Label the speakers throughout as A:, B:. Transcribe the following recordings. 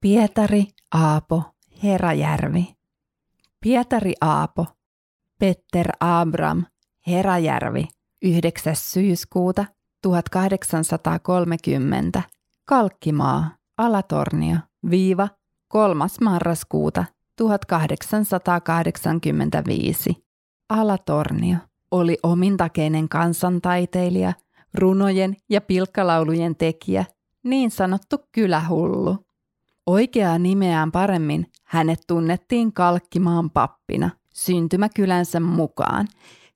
A: Pietari Aapo Herajärvi. Pietari Aapo, Petter Abram Herajärvi, 9. syyskuuta 1830, Kalkkimaa, Alatornio, viiva 3. marraskuuta 1885. Alatornio oli omintakeinen kansantaiteilija, runojen ja pilkkalaulujen tekijä, niin sanottu kylähullu. Oikeaa nimeään paremmin hänet tunnettiin Kalkkimaan pappina syntymäkylänsä mukaan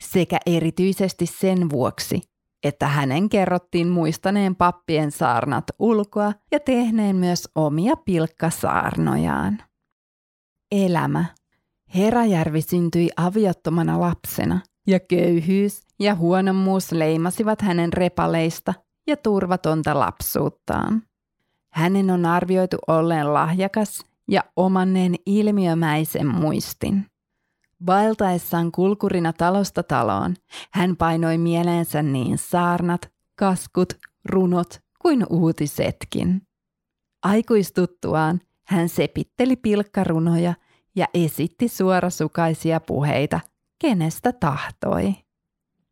A: sekä erityisesti sen vuoksi, että hänen kerrottiin muistaneen pappien saarnat ulkoa ja tehneen myös omia pilkkasaarnojaan. Elämä. Herajärvi syntyi aviottomana lapsena ja köyhyys ja huonommuus leimasivat hänen repaleista ja turvatonta lapsuuttaan. Hänen on arvioitu olleen lahjakas ja omanneen ilmiömäisen muistin. Vaeltaessaan kulkurina talosta taloon, hän painoi mieleensä niin saarnat, kaskut, runot kuin uutisetkin. Aikuistuttuaan hän sepitteli pilkkarunoja ja esitti suorasukaisia puheita, kenestä tahtoi.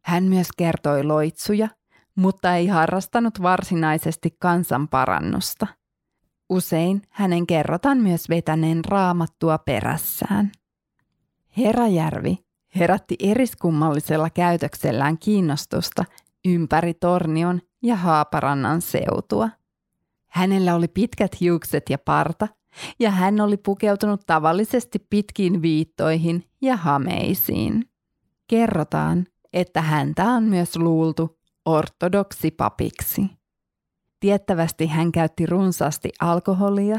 A: Hän myös kertoi loitsuja mutta ei harrastanut varsinaisesti kansanparannusta. Usein hänen kerrotaan myös vetäneen raamattua perässään. Herajärvi herätti eriskummallisella käytöksellään kiinnostusta ympäri Tornion ja Haaparannan seutua. Hänellä oli pitkät hiukset ja parta, ja hän oli pukeutunut tavallisesti pitkiin viittoihin ja hameisiin. Kerrotaan, että häntä on myös luultu ortodoksipapiksi. Tiettävästi hän käytti runsaasti alkoholia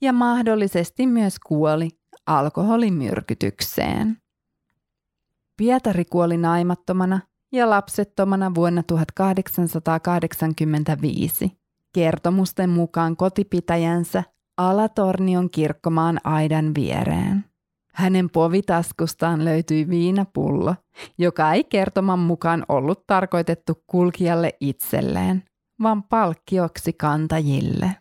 A: ja mahdollisesti myös kuoli alkoholimyrkytykseen. Pietari kuoli naimattomana ja lapsettomana vuonna 1885. Kertomusten mukaan kotipitäjänsä Alatornion kirkkomaan aidan viereen. Hänen povitaskustaan löytyi viinapullo, joka ei kertoman mukaan ollut tarkoitettu kulkijalle itselleen, vaan palkkioksi kantajille.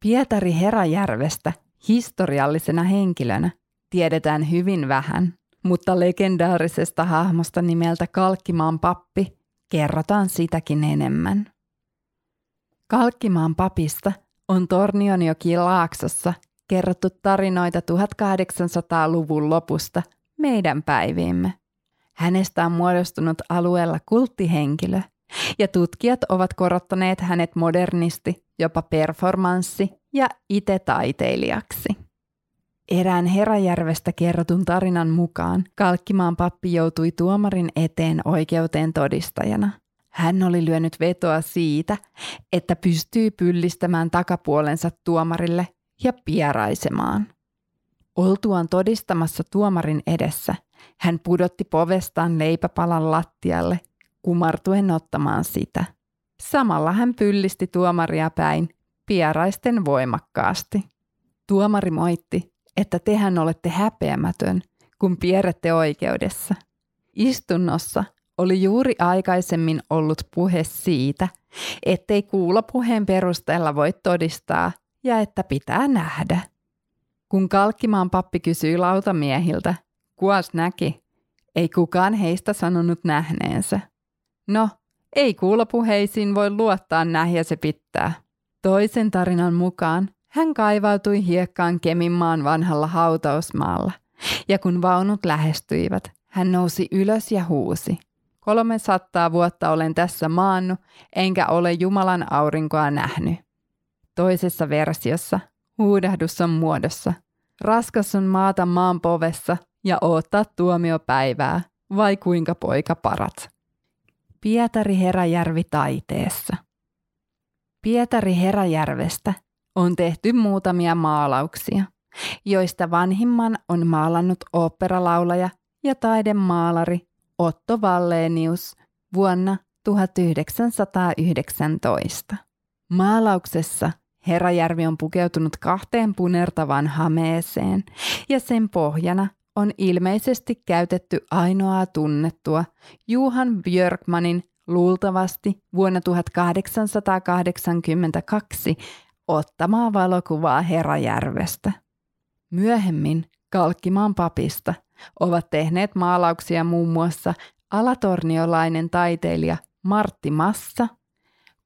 A: Pietari Herajärvestä historiallisena henkilönä tiedetään hyvin vähän, mutta legendaarisesta hahmosta nimeltä Kalkkimaan pappi kerrotaan sitäkin enemmän. Kalkkimaan papista on Tornionjoki Laaksossa kerrottu tarinoita 1800-luvun lopusta meidän päiviimme. Hänestä on muodostunut alueella kulttihenkilö, ja tutkijat ovat korottaneet hänet modernisti, jopa performanssi ja itse taiteilijaksi. Erään Herajärvestä kerrotun tarinan mukaan Kalkkimaan pappi joutui tuomarin eteen oikeuteen todistajana. Hän oli lyönyt vetoa siitä, että pystyy pyllistämään takapuolensa tuomarille ja pieraisemaan. Oltuaan todistamassa tuomarin edessä, hän pudotti povestaan leipäpalan lattialle, kumartuen ottamaan sitä. Samalla hän pyllisti tuomaria päin, pieraisten voimakkaasti. Tuomari moitti, että tehän olette häpeämätön, kun pierette oikeudessa. Istunnossa oli juuri aikaisemmin ollut puhe siitä, ettei kuulopuheen perusteella voi todistaa, ja että pitää nähdä. Kun Kalkkimaan pappi kysyi lautamiehiltä, kuas näki, ei kukaan heistä sanonut nähneensä. No, ei kuulopuheisiin voi luottaa nähjä se pitää. Toisen tarinan mukaan hän kaivautui hiekkaan Keminmaan vanhalla hautausmaalla, ja kun vaunut lähestyivät, hän nousi ylös ja huusi. Kolme sattaa vuotta olen tässä maannu, enkä ole Jumalan aurinkoa nähnyt. Toisessa versiossa huudahdus on muodossa. Raskas on maata maan povessa ja oottaa tuomiopäivää, vai kuinka poika parat. Pietari Heräjärvi taiteessa. Pietari Heräjärvestä on tehty muutamia maalauksia, joista vanhimman on maalannut oopperalaulaja ja taidemaalari Otto Vallenius vuonna 1919. Maalauksessa Herajärvi on pukeutunut kahteen punertavaan hameeseen ja sen pohjana on ilmeisesti käytetty ainoaa tunnettua Juhan Björkmanin luultavasti vuonna 1882 ottamaa valokuvaa Herajärvestä. Myöhemmin Kalkkimaan papista ovat tehneet maalauksia muun muassa alatorniolainen taiteilija Martti Massa,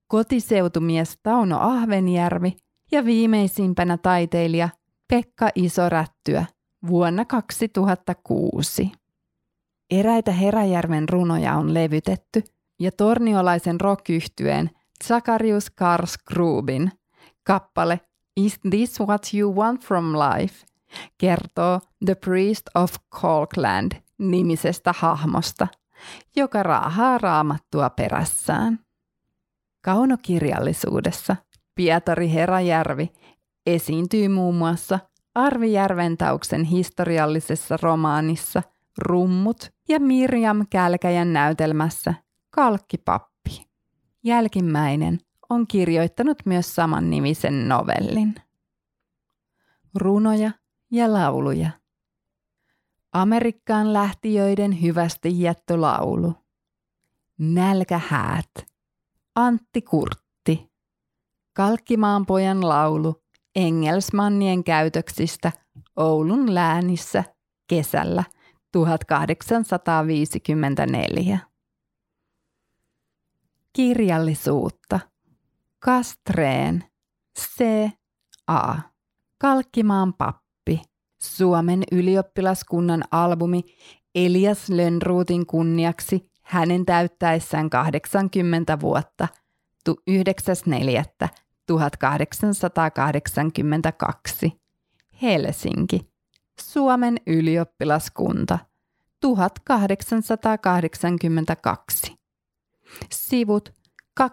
A: kotiseutumies Tauno Ahvenjärvi ja viimeisimpänä taiteilija Pekka Isorättyä vuonna 2006. Eräitä Heräjärven runoja on levytetty ja torniolaisen rockyhtyeen Zacharius Karsgrubin kappale Is This What You Want From Life kertoo The Priest of Colkland nimisestä hahmosta, joka raahaa raamattua perässään. Kaunokirjallisuudessa Pietari Herajärvi esiintyy muun muassa Arvi Järventauksen historiallisessa romaanissa Rummut ja Mirjam Kälkäjän näytelmässä Kalkkipappi. Jälkimmäinen on kirjoittanut myös saman nimisen novellin. Runoja ja lauluja. Amerikkaan lähtiöiden hyvästi jättölaulu. Nälkähäät. Antti Kurtti. Kalkkimaan pojan laulu Engelsmannien käytöksistä Oulun läänissä kesällä 1854. Kirjallisuutta. Kastreen. C. A. Kalkkimaan pappi. Suomen ylioppilaskunnan albumi Elias Lönnruutin kunniaksi hänen täyttäessään 80 vuotta 9.4. 1882. Helsinki. Suomen ylioppilaskunta. 1882. Sivut 203-210.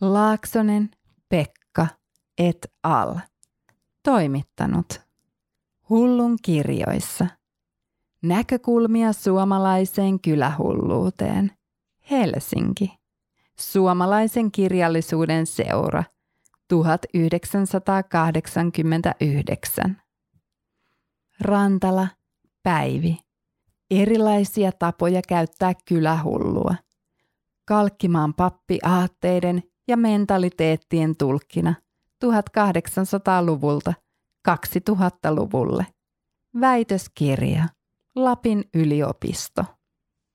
A: Laaksonen Pekka et al. Toimittanut. Hullun kirjoissa. Näkökulmia suomalaiseen kylähulluuteen. Helsinki. Suomalaisen kirjallisuuden seura. 1989. Rantala, Päivi. Erilaisia tapoja käyttää kylähullua. Kalkkimaan pappi aatteiden ja mentaliteettien tulkkina 1800-luvulta 2000-luvulle. Väitöskirja. Lapin yliopisto.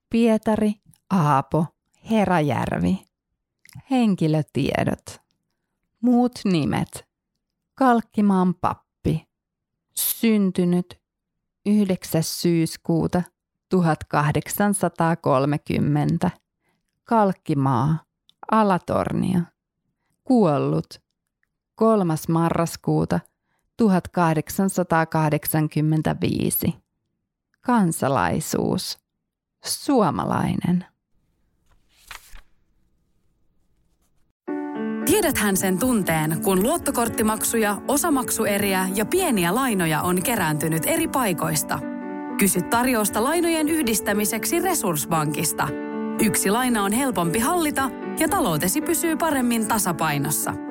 A: Pietari, Aapo, Herajärvi. Henkilötiedot. Muut nimet. Kalkkimaan pappi. Syntynyt 9. syyskuuta 1830. Kalkkimaa. Alatornia. Kuollut 3. marraskuuta 1885. Kansalaisuus. Suomalainen.
B: Tiedäthän sen tunteen, kun luottokorttimaksuja, osamaksueriä ja pieniä lainoja on kerääntynyt eri paikoista. Kysy tarjousta lainojen yhdistämiseksi Resurssbankista. Yksi laina on helpompi hallita ja taloutesi pysyy paremmin tasapainossa.